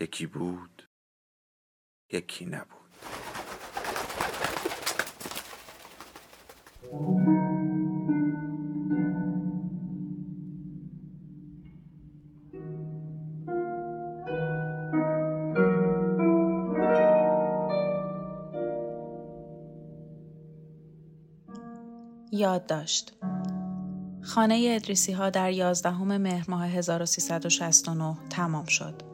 یکی بود یکی نبود یاد داشت. خانه ادریسی ها در 11 مهر ماه 1369 تمام شد.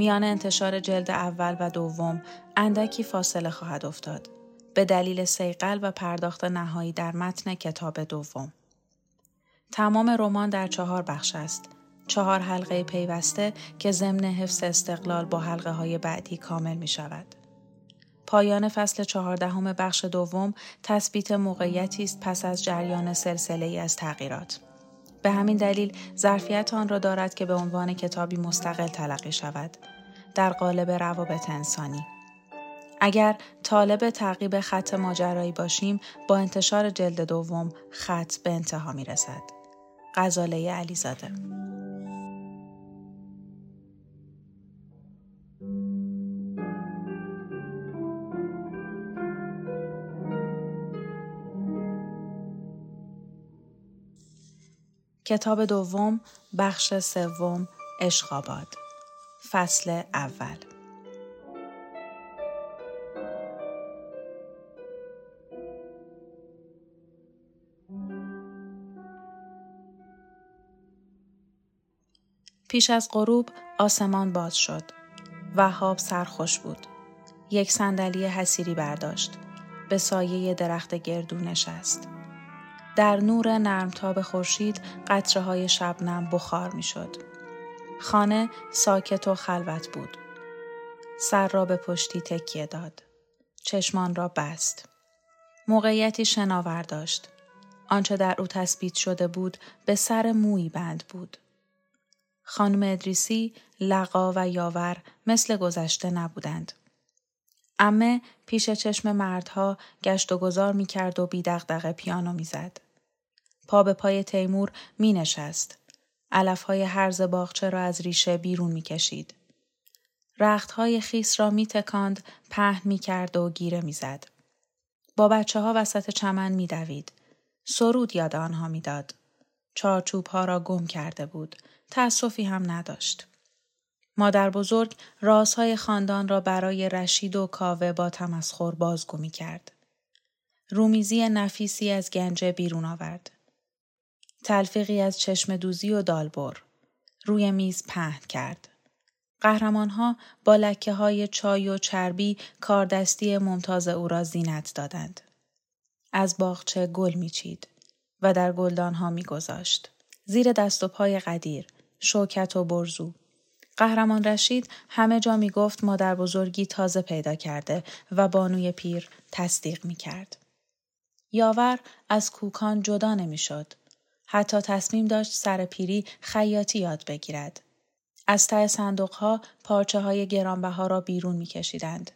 میان انتشار جلد اول و دوم اندکی فاصله خواهد افتاد به دلیل سیقل و پرداخت نهایی در متن کتاب دوم. تمام رمان در چهار بخش است. چهار حلقه پیوسته که ضمن حفظ استقلال با حلقه های بعدی کامل می شود. پایان فصل چهاردهم بخش دوم تثبیت موقعیتی است پس از جریان سلسله ای از تغییرات. به همین دلیل ظرفیت آن را دارد که به عنوان کتابی مستقل تلقی شود در قالب روابط انسانی. اگر طالب تعقیب خط ماجرایی باشیم با انتشار جلد دوم خط به انتها می رسد. غزاله علیزاده کتاب دوم بخش سوم اشخاباد فصل اول پیش از غروب آسمان باز شد. وهاب سرخوش بود. یک صندلی حسیری برداشت. به سایه درخت گردو نشست. در نور نرمتاب خورشید قطره های شبنم بخار می شد. خانه ساکت و خلوت بود. سر را به پشتی تکیه داد. چشمان را بست. موقعیتی شناور داشت. آنچه در او تثبیت شده بود به سر موی بند بود. خانم ادریسی لقا و یاور مثل گذشته نبودند. امه پیش چشم مردها گشت و گذار می کرد و بی پیانو می زد. پا به پای تیمور می نشست. علف های هرز باغچه را از ریشه بیرون می کشید. رخت های خیس را می تکاند، پهن می کرد و گیره می زد. با بچه ها وسط چمن می دوید. سرود یاد آنها می داد. چارچوب ها را گم کرده بود. تأسفی هم نداشت. مادر بزرگ رازهای خاندان را برای رشید و کاوه با تمسخر بازگو می کرد. رومیزی نفیسی از گنجه بیرون آورد. تلفیقی از چشم دوزی و دالبر. روی میز پهن کرد. قهرمانها با لکه های چای و چربی کاردستی ممتاز او را زینت دادند. از باغچه گل میچید و در گلدانها میگذاشت. زیر دست و پای قدیر، شوکت و برزو. قهرمان رشید همه جا می گفت مادر بزرگی تازه پیدا کرده و بانوی پیر تصدیق می کرد. یاور از کوکان جدا نمی شد. حتی تصمیم داشت سر پیری خیاطی یاد بگیرد. از ته صندوق ها پارچه های گرانبها را بیرون می کشیدند.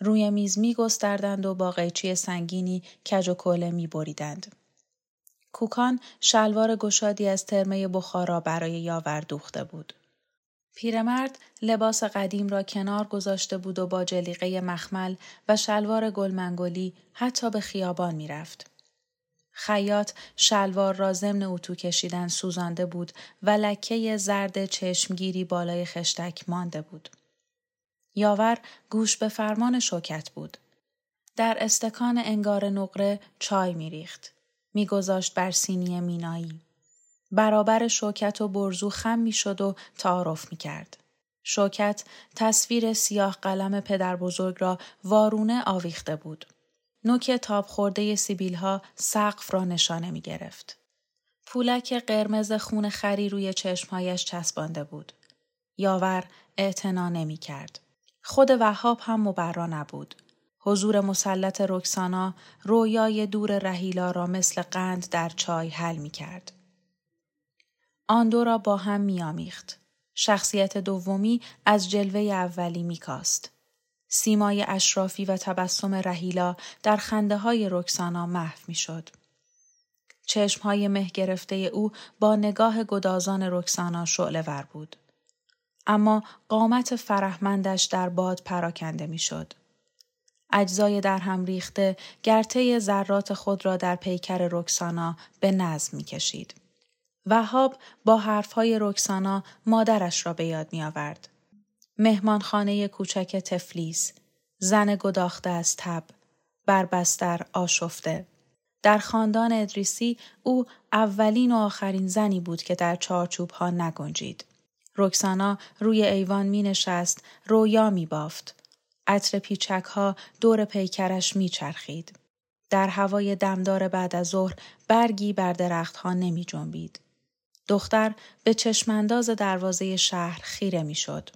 روی میز می گستردند و با قیچی سنگینی کج و کوله می بریدند. کوکان شلوار گشادی از ترمه بخارا برای یاور دوخته بود. پیرمرد لباس قدیم را کنار گذاشته بود و با جلیقه مخمل و شلوار گلمنگولی حتی به خیابان می رفت. خیاط شلوار را ضمن اتو کشیدن سوزانده بود و لکه زرد چشمگیری بالای خشتک مانده بود. یاور گوش به فرمان شوکت بود. در استکان انگار نقره چای میریخت. میگذاشت بر سینی مینایی. برابر شوکت و برزو خم می‌شد و تعارف می کرد. شوکت تصویر سیاه قلم پدر بزرگ را وارونه آویخته بود. نوک تاب خورده سیبیل ها سقف را نشانه می گرفت. پولک قرمز خون خری روی چشمهایش چسبانده بود. یاور اعتنا نمی کرد. خود وهاب هم مبرا نبود. حضور مسلط رکسانا رویای دور رهیلا را مثل قند در چای حل می کرد. آن دو را با هم می آمیخت. شخصیت دومی از جلوه اولی می کاست. سیمای اشرافی و تبسم رهیلا در خنده های رکسانا محو می شد. چشم های مه گرفته او با نگاه گدازان رکسانا شعله ور بود. اما قامت فرهمندش در باد پراکنده می شد. اجزای در هم ریخته گرته ذرات خود را در پیکر رکسانا به نظم می کشید. وهاب با حرفهای رکسانا مادرش را به یاد می آورد. مهمانخانه کوچک تفلیس، زن گداخته از تب، بر بستر آشفته. در خاندان ادریسی او اولین و آخرین زنی بود که در چارچوب ها نگنجید. رکسانا روی ایوان می نشست، رویا می بافت. عطر پیچک ها دور پیکرش می چرخید. در هوای دمدار بعد از ظهر برگی بر درختها نمی جنبید. دختر به چشمانداز دروازه شهر خیره می شد.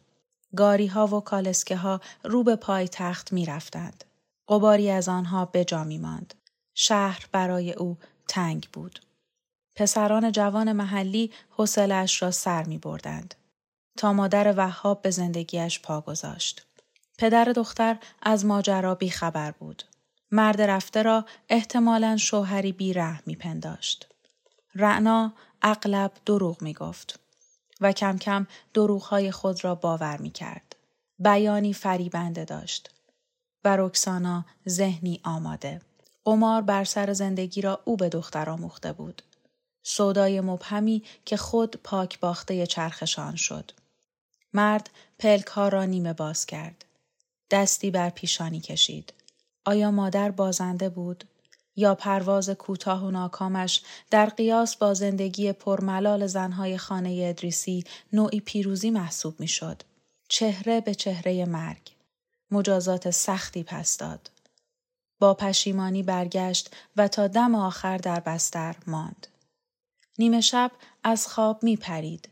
گاری ها و کالسکه ها رو به پای تخت می رفتند. قباری از آنها به جا می ماند. شهر برای او تنگ بود. پسران جوان محلی حوصلهاش را سر می بردند. تا مادر وهاب به زندگیش پا گذاشت. پدر دختر از ماجرا بی خبر بود. مرد رفته را احتمالا شوهری بی می پنداشت. رعنا اغلب دروغ می گفت و کم کم دروغهای خود را باور می کرد. بیانی فریبنده داشت و رکسانا ذهنی آماده. قمار بر سر زندگی را او به دختر آموخته بود. سودای مبهمی که خود پاک باخته چرخشان شد. مرد پلک ها را نیمه باز کرد. دستی بر پیشانی کشید. آیا مادر بازنده بود؟ یا پرواز کوتاه و ناکامش در قیاس با زندگی پرملال زنهای خانه ادریسی نوعی پیروزی محسوب می‌شد. چهره به چهره مرگ. مجازات سختی پس داد. با پشیمانی برگشت و تا دم آخر در بستر ماند. نیمه شب از خواب می پرید.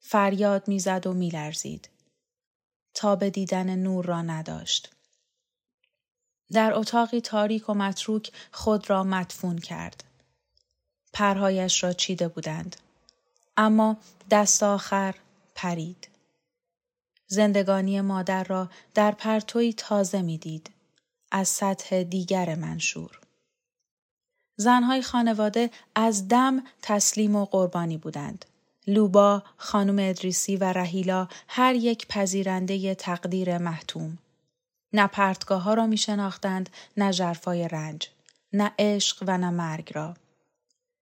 فریاد می‌زد و میلرزید. تا به دیدن نور را نداشت. در اتاقی تاریک و متروک خود را مدفون کرد. پرهایش را چیده بودند. اما دست آخر پرید. زندگانی مادر را در پرتوی تازه می‌دید از سطح دیگر منشور. زنهای خانواده از دم تسلیم و قربانی بودند. لوبا، خانم ادریسی و رهیلا هر یک پذیرنده تقدیر محتوم. نه پرتگاه ها را می شناختند، نه جرفای رنج، نه عشق و نه مرگ را.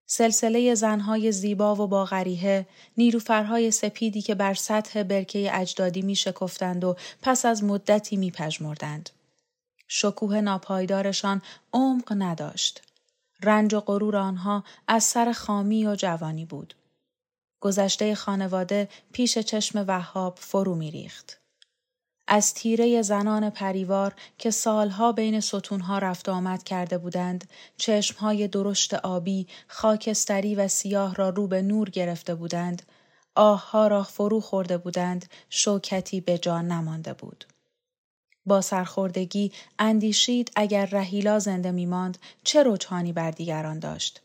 سلسله زنهای زیبا و با غریه، نیروفرهای سپیدی که بر سطح برکه اجدادی می شکفتند و پس از مدتی می پجمردند. شکوه ناپایدارشان عمق نداشت. رنج و غرور آنها از سر خامی و جوانی بود. گذشته خانواده پیش چشم وهاب فرو میریخت. از تیره زنان پریوار که سالها بین ستونها رفت آمد کرده بودند، چشمهای درشت آبی، خاکستری و سیاه را رو به نور گرفته بودند، آهها را فرو خورده بودند، شوکتی به جان نمانده بود. با سرخوردگی اندیشید اگر رهیلا زنده میماند چه رجحانی بر دیگران داشت.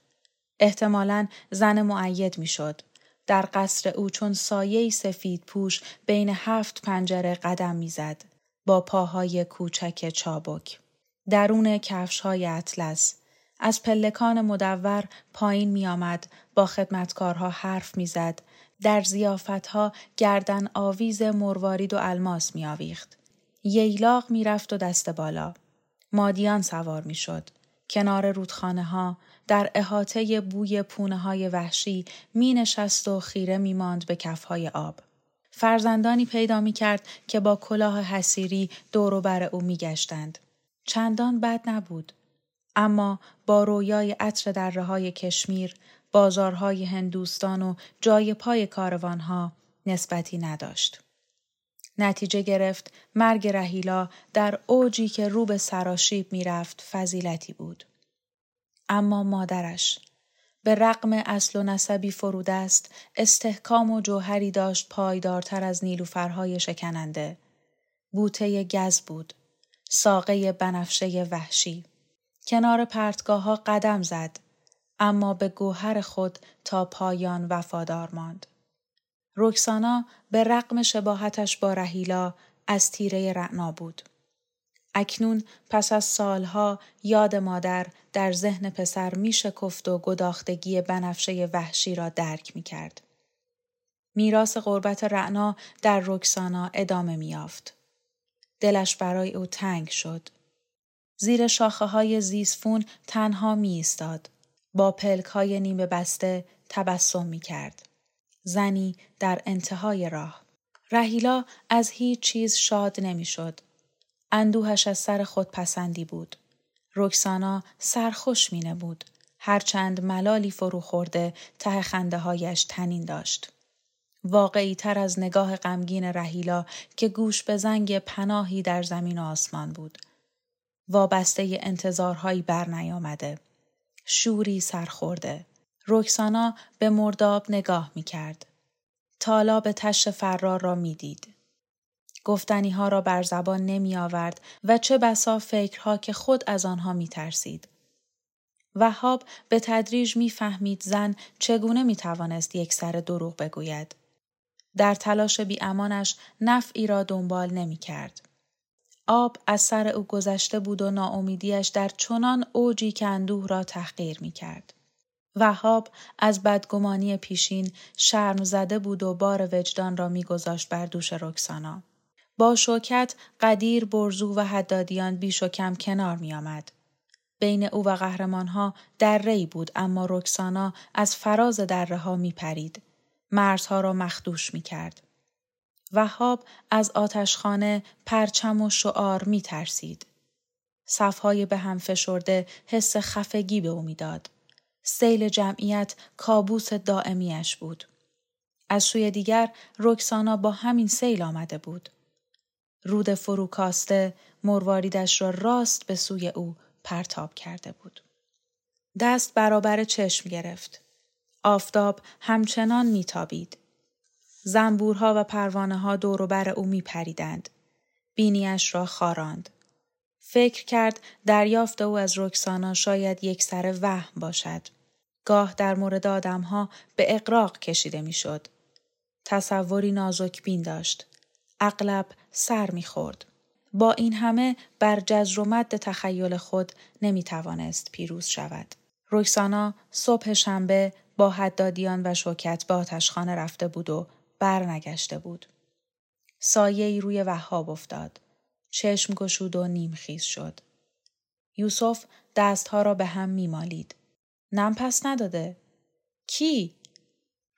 احتمالا زن معید می‌شد. در قصر او چون سایه سفید پوش بین هفت پنجره قدم می‌زد با پاهای کوچک چابک. درون کفش های اطلس. از پلکان مدور پایین می آمد با خدمتکارها حرف می‌زد در زیافتها گردن آویز مروارید و الماس می آویخت. ییلاق می‌رفت و دست بالا. مادیان سوار می شد. کنار رودخانه ها در احاطه بوی پونه های وحشی می نشست و خیره می ماند به کفهای آب. فرزندانی پیدا می کرد که با کلاه حسیری دور بر او می گشتند. چندان بد نبود. اما با رویای عطر دره های کشمیر، بازارهای هندوستان و جای پای کاروانها نسبتی نداشت. نتیجه گرفت مرگ رهیلا در اوجی که رو به سراشیب می‌رفت فضیلتی بود. اما مادرش. به رقم اصل و نسبی فرود است استحکام و جوهری داشت پایدارتر از نیلوفرهای شکننده. بوته گز بود. ساقه بنفشه وحشی. کنار پرتگاه ها قدم زد اما به گوهر خود تا پایان وفادار ماند. رکسانا به رقم شباهتش با رهیلا از تیره رعنا بود. اکنون پس از سالها یاد مادر در ذهن پسر می شکفت و گداختگی بنفشه وحشی را درک می کرد. میراث قربت رعنا در رکسانا ادامه می یافت. دلش برای او تنگ شد. زیر شاخه های زیسفون تنها می ایستاد. با پلک های نیمه بسته تبسم می کرد. زنی در انتهای راه. رهیلا از هیچ چیز شاد نمی شد. اندوهش از سر خود پسندی بود. رکسانا سرخوش می بود. هرچند ملالی فرو خورده ته خنده هایش تنین داشت. واقعی تر از نگاه غمگین رهیلا که گوش به زنگ پناهی در زمین و آسمان بود. وابسته انتظارهایی بر نیامده. شوری سرخورده. رکسانا به مرداب نگاه می کرد. تالا به فرار را می دید. گفتنی ها را بر زبان نمی آورد و چه بسا فکرها که خود از آنها می ترسید. وهاب به تدریج می فهمید زن چگونه می توانست یک سر دروغ بگوید. در تلاش بی امانش نفعی را دنبال نمی کرد. آب از سر او گذشته بود و ناامیدیش در چنان اوجی که اندوه را تحقیر می کرد. وهاب از بدگمانی پیشین شرم زده بود و بار وجدان را میگذاشت بر دوش رکسانا. با شوکت قدیر برزو و حدادیان بیش و کم کنار می آمد. بین او و قهرمانها دره بود اما رکسانا از فراز دره ها می پرید. مرزها را مخدوش می کرد. وهاب از آتشخانه پرچم و شعار می ترسید. صفهای به هم فشرده حس خفگی به او می‌داد. سیل جمعیت کابوس دائمیش بود. از سوی دیگر رکسانا با همین سیل آمده بود. رود فروکاسته مرواریدش را راست به سوی او پرتاب کرده بود. دست برابر چشم گرفت. آفتاب همچنان میتابید. زنبورها و پروانه ها دوروبر او میپریدند. بینیش را خاراند. فکر کرد دریافت او از رکسانا شاید یک سر وهم باشد. گاه در مورد آدمها به اقراق کشیده می‌شد. تصوری نازک بین داشت. اغلب سر می‌خورد. با این همه بر جزر و مد تخیل خود نمی توانست پیروز شود. رکسانا صبح شنبه با حدادیان و شوکت به آتشخانه رفته بود و برنگشته بود. سایه ای روی وهاب افتاد. چشم گشود و نیمخیز شد. یوسف دستها را به هم میمالید. نم پس نداده. کی؟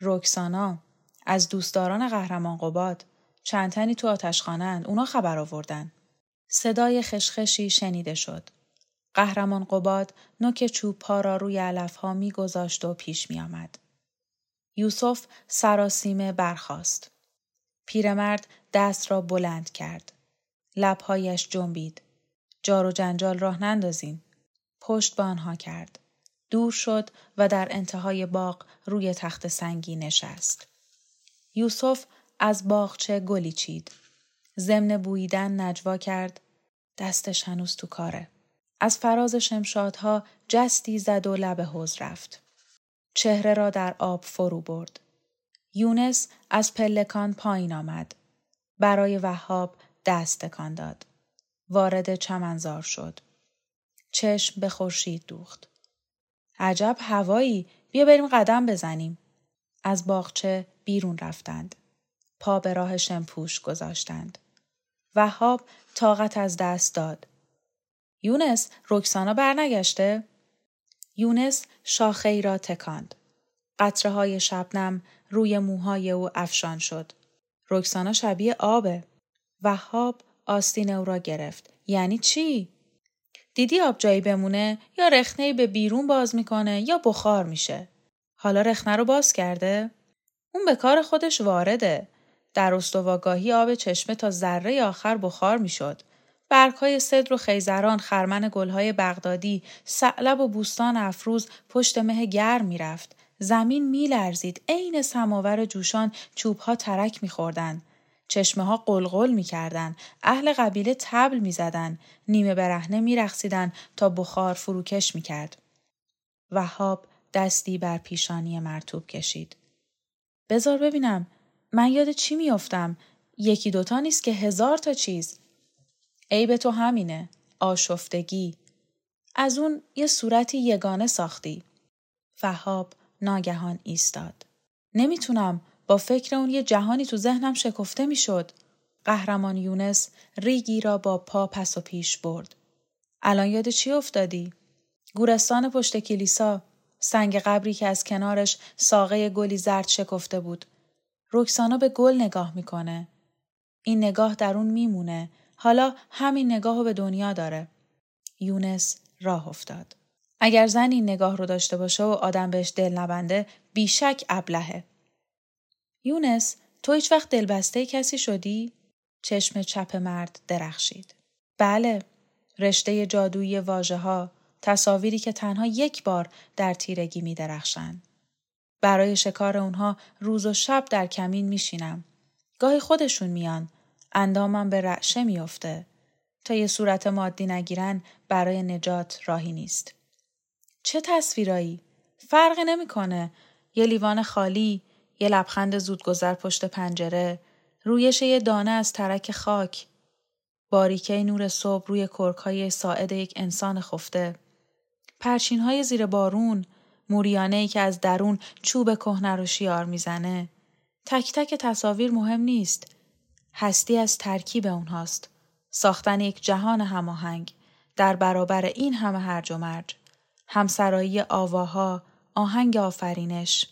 رکسانا از دوستداران قهرمان قباد چند تنی تو آتشخانه اونا خبر آوردن. صدای خشخشی شنیده شد. قهرمان قباد نوک چوب پا را روی علف ها می گذاشت و پیش می آمد. یوسف سراسیمه برخاست. پیرمرد دست را بلند کرد. لبهایش جنبید. جار و جنجال راه نندازیم. پشت به آنها کرد. دور شد و در انتهای باغ روی تخت سنگی نشست. یوسف از باغچه گلی چید. ضمن بوییدن نجوا کرد. دستش هنوز تو کاره. از فراز شمشادها جستی زد و لب حوز رفت. چهره را در آب فرو برد. یونس از پلکان پایین آمد. برای وهاب دست تکان داد. وارد چمنزار شد. چشم به خورشید دوخت. عجب هوایی بیا بریم قدم بزنیم. از باغچه بیرون رفتند. پا به راه شمپوش گذاشتند. وهاب طاقت از دست داد. یونس رکسانا برنگشته؟ یونس شاخه ای را تکاند. قطره های شبنم روی موهای او افشان شد. رکسانا شبیه آبه. وهاب آستین او را گرفت. یعنی چی؟ دیدی آب جایی بمونه یا رخنه به بیرون باز می‌کنه یا بخار میشه. حالا رخنه رو باز کرده؟ اون به کار خودش وارده. در استواگاهی آب چشمه تا ذره آخر بخار می‌شد برگهای صدر و خیزران، خرمن گلهای بغدادی، سعلب و بوستان افروز پشت مه گرم می‌رفت. زمین میلرزید. عین سماور جوشان چوبها ترک میخوردند. چشمه ها قلقل می کردن. اهل قبیله تبل می زدن. نیمه برهنه می رخصیدن تا بخار فروکش می کرد. وهاب دستی بر پیشانی مرتوب کشید. بزار ببینم. من یاد چی میافتم؟ یکی دوتا نیست که هزار تا چیز. عیب تو همینه. آشفتگی. از اون یه صورتی یگانه ساختی. وهاب ناگهان ایستاد. نمی‌تونم با فکر اون یه جهانی تو ذهنم شکفته می‌شد. قهرمان یونس ریگی را با پا پس و پیش برد. الان یاد چی افتادی؟ گورستان پشت کلیسا، سنگ قبری که از کنارش ساقه گلی زرد شکفته بود. رکسانا به گل نگاه می‌کنه. این نگاه در اون میمونه. حالا همین نگاه رو به دنیا داره. یونس راه افتاد. اگر زن این نگاه رو داشته باشه و آدم بهش دل نبنده بیشک ابلهه. یونس تو هیچ وقت دلبسته کسی شدی؟ چشم چپ مرد درخشید. بله، رشته جادویی واژه ها، تصاویری که تنها یک بار در تیرگی می درخشن. برای شکار اونها روز و شب در کمین میشینم. گاهی خودشون میان. اندامم به رعشه میافته. تا یه صورت مادی نگیرن برای نجات راهی نیست. چه تصویرایی؟ فرقی نمی‌کنه. یه لیوان خالی، یه لبخند زودگذر پشت پنجره، رویش یه دانه از ترک خاک، باریکه نور صبح روی کرکای ساعد یک انسان خفته، پرچین های زیر بارون، موریانه ای که از درون چوب کهنه رو شیار می‌زنه. تک تک تصاویر مهم نیست. هستی از ترکیب اونهاست. ساختن یک جهان هماهنگ در برابر این همه هرج و مرج. همسرایی آواها، آهنگ آفرینش،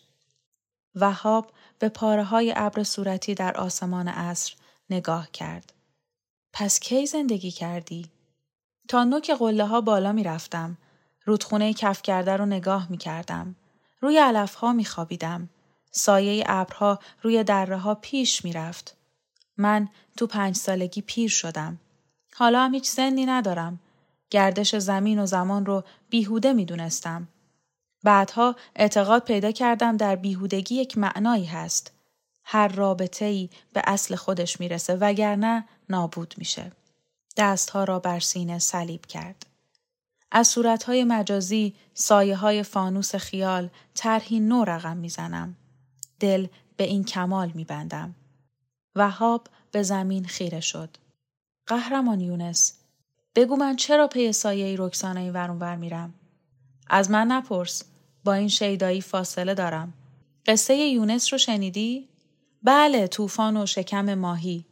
وهاب به پاره های ابر صورتی در آسمان عصر نگاه کرد. پس کی زندگی کردی؟ تا نوک قله ها بالا می رفتم. رودخونه کف کرده رو نگاه می کردم. روی علف ها می خوابیدم. سایه ابرها روی دره ها پیش می رفت. من تو پنج سالگی پیر شدم. حالا هم هیچ سنی ندارم. گردش زمین و زمان رو بیهوده می دونستم. بعدها اعتقاد پیدا کردم در بیهودگی یک معنایی هست. هر رابطه ای به اصل خودش می‌رسه وگرنه نابود میشه. دستها را بر سینه صلیب کرد. از صورتهای مجازی، سایه های فانوس خیال، طرحی نو رقم می‌زنم. دل به این کمال میبندم. وهاب به زمین خیره شد. قهرمان یونس بگو من چرا پی سایه رکسانه ورون ور میرم؟ از من نپرس. با این شیدایی فاصله دارم. قصه یونس رو شنیدی؟ بله طوفان و شکم ماهی.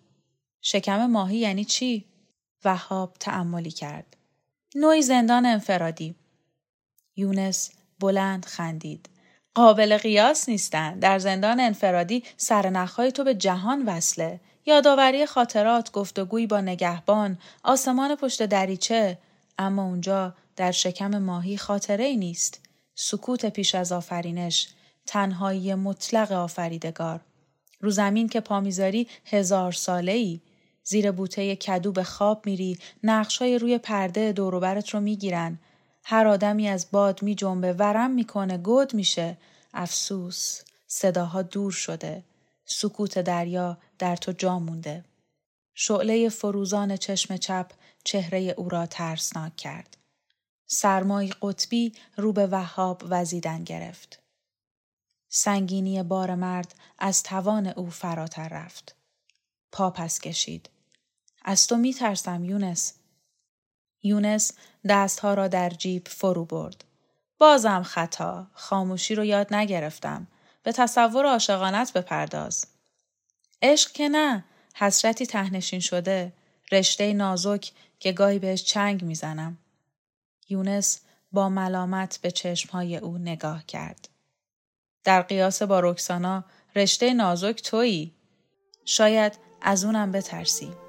شکم ماهی یعنی چی؟ وهاب تعملی کرد. نوعی زندان انفرادی. یونس بلند خندید. قابل قیاس نیستن. در زندان انفرادی سرنخهای تو به جهان وصله. یادآوری خاطرات، گفتگوی با نگهبان، آسمان پشت دریچه. اما اونجا در شکم ماهی خاطره ای نیست. سکوت پیش از آفرینش، تنهایی مطلق آفریدگار. رو زمین که پامیزاری هزار ساله ای. زیر بوته کدو به خواب میری، نقشای روی پرده دوروبرت رو می‌گیرن. هر آدمی از باد می جنبه ورم می‌کنه گود میشه. افسوس، صداها دور شده. سکوت دریا در تو جا مونده. شعله فروزان چشم چپ چهره او را ترسناک کرد. سرمای قطبی رو به وهاب وزیدن گرفت. سنگینی بار مرد از توان او فراتر رفت. پا پس کشید. از تو می ترسم یونس. یونس دستها را در جیب فرو برد. بازم خطا. خاموشی رو یاد نگرفتم. به تصور عاشقانت بپرداز. عشق که نه. حسرتی تهنشین شده. رشته نازک که گاهی بهش چنگ می‌زنم. یونس با ملامت به چشمهای او نگاه کرد. در قیاس با رکسانا رشته نازک تویی. شاید از اونم بترسی.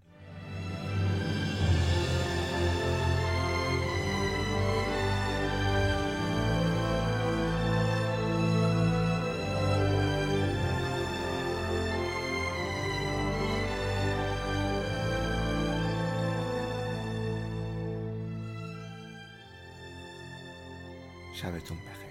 شبتون بخیر.